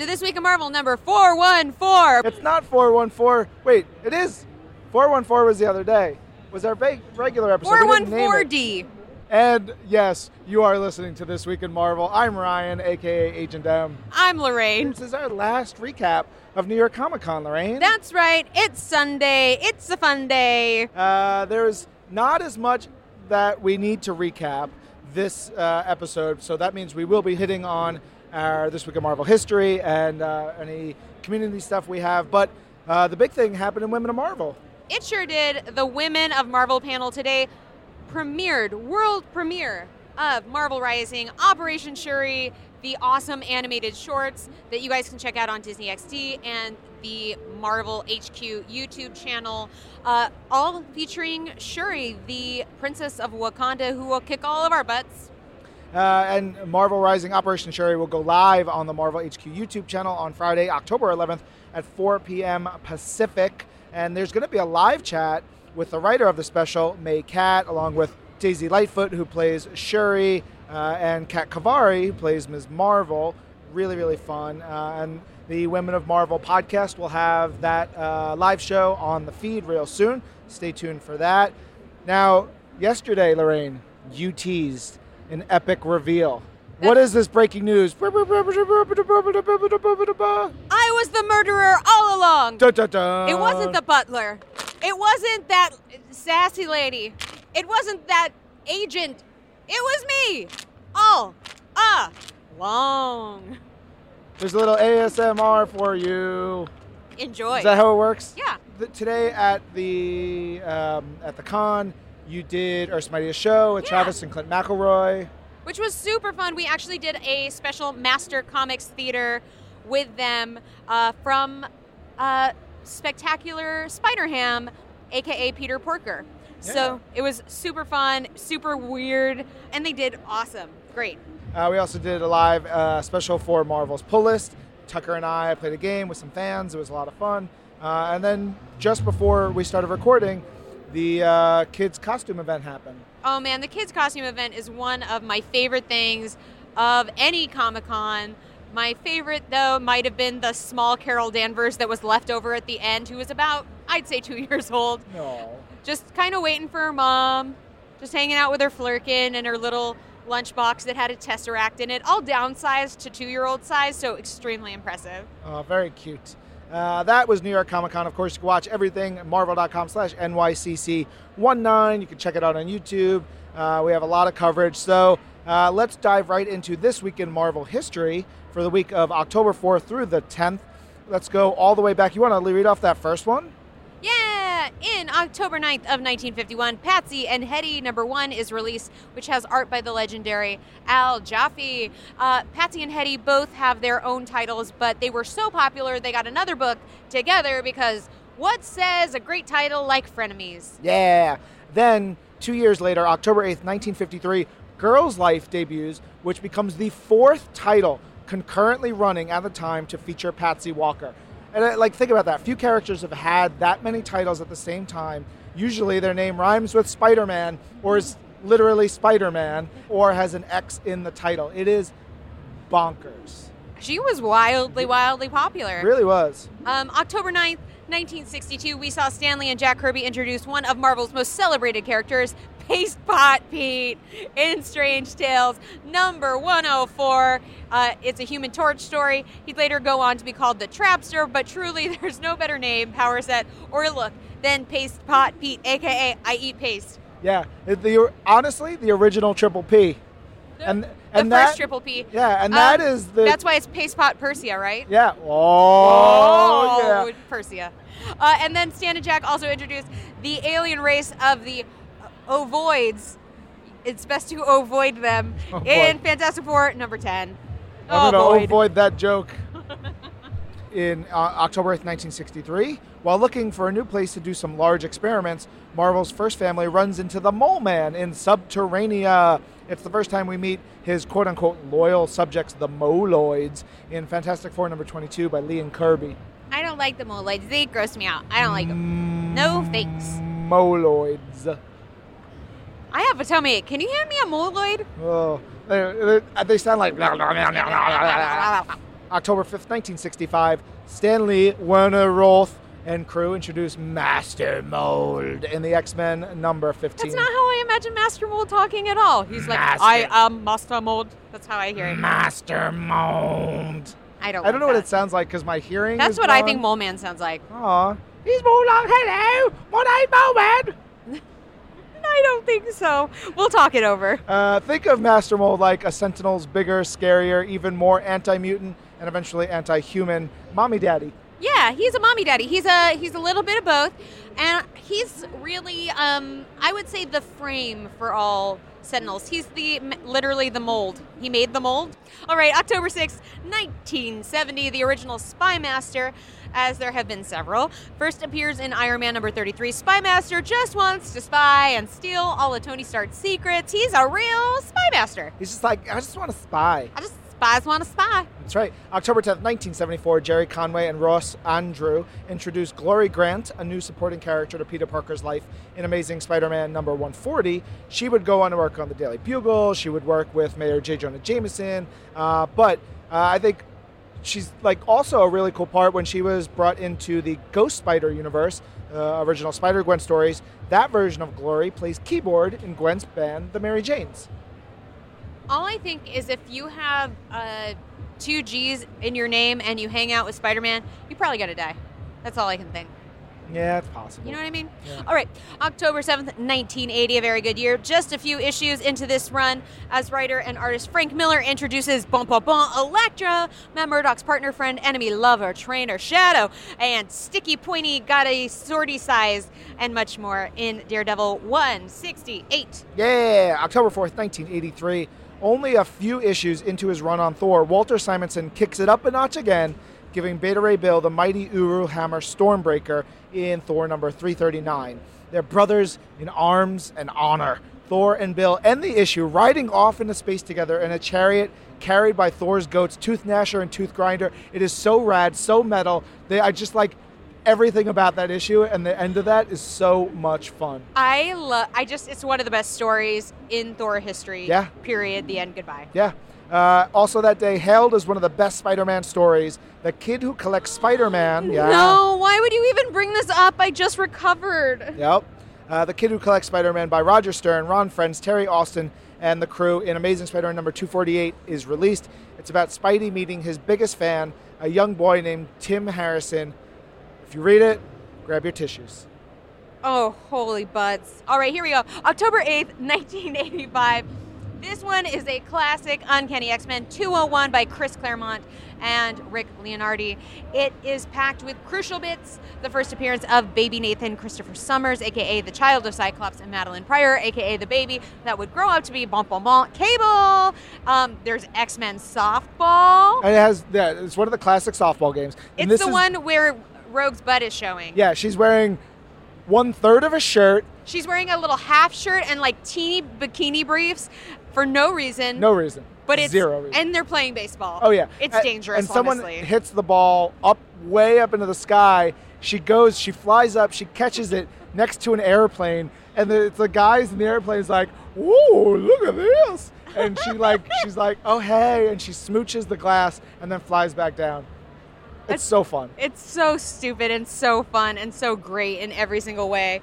To This Week of Marvel number 414. It's not 414. Wait, it is. 414 was the other day. Was our va- regular episode. We didn't name it. 414D. And yes, you are listening to This Week in Marvel. I'm Ryan, aka Agent M. I'm Lorraine. This is our last recap of New York Comic Con, Lorraine. That's right. It's Sunday. It's a fun day. Uh, there's not as much that we need to recap this uh, episode, so that means we will be hitting on our This Week of Marvel history and uh, any community stuff we have. But uh, the big thing happened in Women of Marvel. It sure did. The Women of Marvel panel today premiered, world premiere of Marvel Rising, Operation Shuri, the awesome animated shorts that you guys can check out on Disney XD and the Marvel HQ YouTube channel, uh, all featuring Shuri, the Princess of Wakanda, who will kick all of our butts. Uh, and Marvel Rising Operation Shuri will go live on the Marvel HQ YouTube channel on Friday, October 11th at 4 p.m. Pacific. And there's going to be a live chat with the writer of the special, May Cat, along with Daisy Lightfoot, who plays Shuri, uh, and Kat Khavari, who plays Ms. Marvel. Really, really fun. Uh, and the Women of Marvel podcast will have that uh, live show on the feed real soon. Stay tuned for that. Now, yesterday, Lorraine, you teased an epic reveal. What is this breaking news? I was the murderer all along. It wasn't the butler. It wasn't that sassy lady. It wasn't that agent. It was me. All ah long. There's a little ASMR for you. Enjoy. Is that how it works? yeah. Th- today at the um, at the con, you did Earth's Mightiest Show with Yeah. Travis and Clint McElroy. Which was super fun. We actually did a special Master Comics Theater with them uh, from uh, Spectacular Spider Ham, aka Peter Porker. Yeah. So it was super fun, super weird, and they did awesome. Great. Uh, we also did a live uh, special for Marvel's Pull List. Tucker and I played a game with some fans. It was a lot of fun. Uh, and then just before we started recording, the uh, kids' costume event happened. Oh man, the kids' costume event is one of my favorite things of any Comic Con. My favorite, though, might have been the small Carol Danvers that was left over at the end, who was about, I'd say, two years old. No. Just kind of waiting for her mom, just hanging out with her flerken and her little lunchbox that had a Tesseract in it, all downsized to two year old size, so extremely impressive. Oh, very cute. Uh, that was New York Comic Con. Of course, you can watch everything at marvel.com slash NYCC19. You can check it out on YouTube. Uh, we have a lot of coverage. So uh, let's dive right into this week in Marvel history for the week of October 4th through the 10th. Let's go all the way back. You want to read off that first one? In October 9th of 1951, Patsy and Hedy number one is released, which has art by the legendary Al Jaffee. Uh, Patsy and Hedy both have their own titles, but they were so popular they got another book together because what says a great title like Frenemies? Yeah. Then, two years later, October 8th, 1953, Girls Life debuts, which becomes the fourth title concurrently running at the time to feature Patsy Walker. And uh, like, think about that. Few characters have had that many titles at the same time. Usually, their name rhymes with Spider-Man, or is literally Spider-Man, or has an X in the title. It is bonkers. She was wildly, wildly popular. Really was. Um, October 9th, 1962, we saw Stan Lee and Jack Kirby introduce one of Marvel's most celebrated characters, Paste Pot Pete, in Strange Tales, number 104. Uh, it's a human torch story. He'd later go on to be called the Trapster, but truly there's no better name, power set, or look than Paste Pot Pete, aka I Eat Paste. Yeah. The, honestly, the original Triple P. And, the and first that, Triple P. Yeah, and Um, that is the. That's why it's Paste Pot Persia, right? Yeah. Oh, yeah. Persia. Uh, and then Stan and Jack also introduced the alien race of the ovoids. It's best to avoid them Oh, in. Fantastic Four number 10. I'm going to Ovoid. avoid that joke. In uh, October 8th, 1963, while looking for a new place to do some large experiments, Marvel's first family runs into the Mole Man in Subterranea. It's the first time we meet his quote unquote loyal subjects, the Moloids, in Fantastic Four number 22 by Lee and Kirby. I don't like the moloids. They gross me out. I don't like them. No thanks. Moloids. I have a tummy. Can you hand me a moloid? Oh, they, they, they sound like. October 5th, 1965, Stan Lee Werner Roth and crew introduced Master Mold in the X Men number 15. That's not how I imagine Master Mold talking at all. He's like, Master- I am Master Mold. That's how I hear it. Master Mold. I don't. I don't know like what it sounds like because my hearing That's what I think Mole Man sounds like. Aw. He's more like, oh, hello, my name's Moleman. I don't think so. We'll talk it over. Uh, think of Master Mold like a Sentinel's bigger, scarier, even more anti-mutant, and eventually anti-human mommy daddy. Yeah, he's a mommy daddy. He's a he's a little bit of both, and he's really um I would say the frame for all Sentinels. He's the literally the mold. He made the mold. All right, October sixth, nineteen seventy, the original Spy Master. As there have been several, first appears in Iron Man number 33. Spy Master just wants to spy and steal all of Tony Stark's secrets. He's a real Spy Master. He's just like, I just want to spy. I just spies want to spy. That's right. October 10th, 1974, Gerry Conway and Ross Andru introduced Glory Grant, a new supporting character to Peter Parker's life in Amazing Spider-Man number 140. She would go on to work on the Daily Bugle. She would work with Mayor J. Jonah Jameson. Uh, but uh, I think she's like also a really cool part when she was brought into the Ghost Spider universe, uh, original Spider Gwen stories. That version of Glory plays keyboard in Gwen's band, the Mary Janes. All I think is if you have uh, two G's in your name and you hang out with Spider Man, you probably got to die. That's all I can think. Yeah, it's possible. You know what I mean? Yeah. All right, October 7th, 1980, a very good year. Just a few issues into this run as writer and artist Frank Miller introduces Bon Bon Bon Elektra, Matt Murdock's partner, friend, enemy, lover, trainer, Shadow, and Sticky Pointy got a sortie size, and much more in Daredevil 168. Yeah, October 4th, 1983. Only a few issues into his run on Thor, Walter Simonson kicks it up a notch again, giving Beta Ray Bill the mighty Uru Hammer Stormbreaker in Thor number 339. They're brothers in arms and honor. Thor and Bill end the issue riding off into space together in a chariot carried by Thor's goats, Tooth Gnasher and Tooth Grinder. It is so rad, so metal. They, I just like everything about that issue, and the end of that is so much fun. I love. I just. It's one of the best stories in Thor history. Yeah. Period. The end. Goodbye. Yeah. Uh, also that day, hailed as one of the best Spider-Man stories. The kid who collects Spider-Man. Yeah. No. Why would you even bring this up? I just recovered. Yep. Uh, the Kid Who Collects Spider-Man by Roger Stern, Ron Frenz, Terry Austin, and the crew in Amazing Spider-Man number 248 is released. It's about Spidey meeting his biggest fan, a young boy named Tim Harrison. If you read it, grab your tissues. Oh, holy butts. All right, here we go. October 8th, 1985. This one is a classic Uncanny X Men 201 by Chris Claremont and Rick Leonardi. It is packed with crucial bits. The first appearance of baby Nathan Christopher Summers, aka the child of Cyclops, and Madelyne Pryor, aka the baby that would grow up to be Bon Bon Bon Cable. Um, there's X Men softball. And it has, yeah, it's one of the classic softball games. And It's the is- one where Rogue's butt is showing. Yeah, she's wearing one third of a shirt, She's wearing a little half shirt and like teeny bikini briefs for no reason. no reason. but it's zero reason. and they're playing baseball. Oh yeah, it's A- dangerous. And someone honestly. hits the ball up, way up into the sky. She goes, she flies up, she catches it next to an airplane, and the, the guys in the airplane's like, "Whoa, look at this!" And she like, she's like, "Oh hey," and she smooches the glass and then flies back down. It's That's- so fun. It's so stupid and so fun and so great in every single way.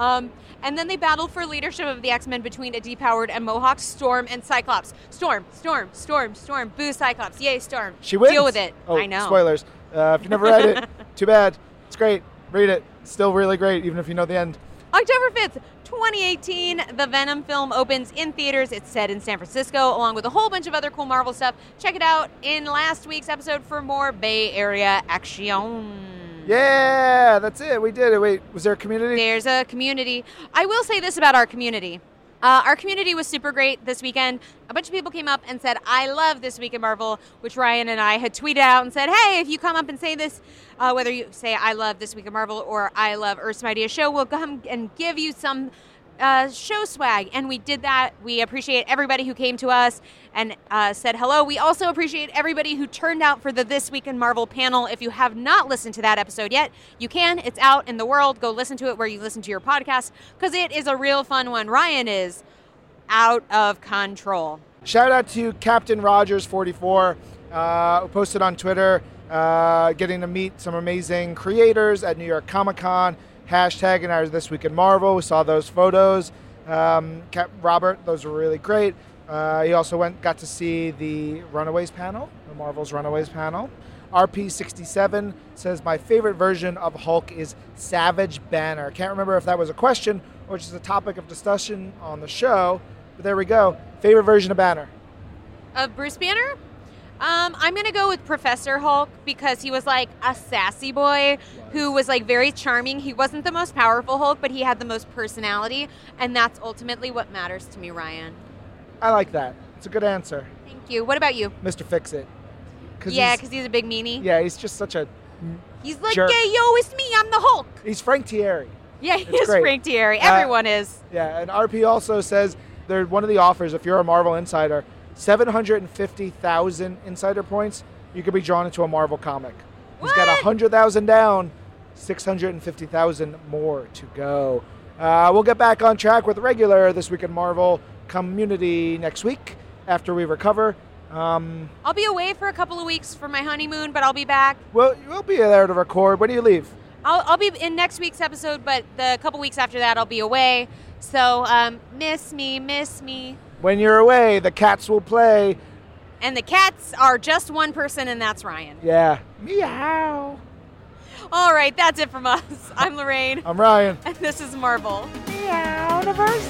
Um, and then they battled for leadership of the X Men between a depowered and Mohawk, Storm, and Cyclops. Storm, Storm, Storm, Storm. Boo, Cyclops. Yay, Storm. She wins. Deal with it. Oh, I know. Spoilers. Uh, if you never read it, too bad. It's great. Read it. Still really great, even if you know the end. October 5th, 2018, the Venom film opens in theaters. It's set in San Francisco, along with a whole bunch of other cool Marvel stuff. Check it out in last week's episode for more Bay Area action. Yeah, that's it. We did it. Wait, was there a community? There's a community. I will say this about our community. Uh, our community was super great this weekend. A bunch of people came up and said, I love This Week in Marvel, which Ryan and I had tweeted out and said, hey, if you come up and say this, uh, whether you say, I love This Week in Marvel or I love Earth's Mightiest Show, we'll come and give you some uh, show swag. And we did that. We appreciate everybody who came to us and uh, said hello. We also appreciate everybody who turned out for the This Week in Marvel panel. If you have not listened to that episode yet, you can. It's out in the world. Go listen to it where you listen to your podcast because it is a real fun one. Ryan is out of control. Shout out to Captain Rogers 44. uh, posted on Twitter, uh, getting to meet some amazing creators at New York Comic Con. Hashtag and our This Week in Marvel. We saw those photos. Um, Robert, those were really great. Uh, he also went, got to see the Runaways panel, the Marvel's Runaways panel. RP67 says my favorite version of Hulk is Savage Banner. Can't remember if that was a question or just a topic of discussion on the show, but there we go. Favorite version of Banner. Of Bruce Banner? Um, I'm gonna go with Professor Hulk because he was like a sassy boy who was like very charming. He wasn't the most powerful Hulk, but he had the most personality, and that's ultimately what matters to me, Ryan. I like that. It's a good answer, Thank you. What about you? Mr. Fix It. Yeah, because he's a big meanie. yeah, he's just such a. He's like, Jerk. "Hey, yo, it's me. I'm the Hulk." He's Frank Thierry. Yeah, he It's is great. Frank Thierry. Uh, Everyone is. Yeah, and RP also says they're one of the offers. If you're a Marvel insider, seven hundred and fifty thousand insider points, you could be drawn into a Marvel comic. He's got What? hundred thousand down, six hundred and fifty thousand more to go. Uh, we'll get back on track with regular this week in Marvel community next week after we recover. Um, I'll be away for a couple of weeks for my honeymoon, but I'll be back. well, we'll be there to record. When do you leave? I'll, I'll be in next week's episode, but the couple weeks after that, I'll be away. So, um, miss me, miss me. When you're away, the cats will play. And the cats are just one person, and that's Ryan. Yeah. Meow. All right, that's it from us. I'm Lorraine, I'm Ryan. and this is Marvel. Meow. Universe.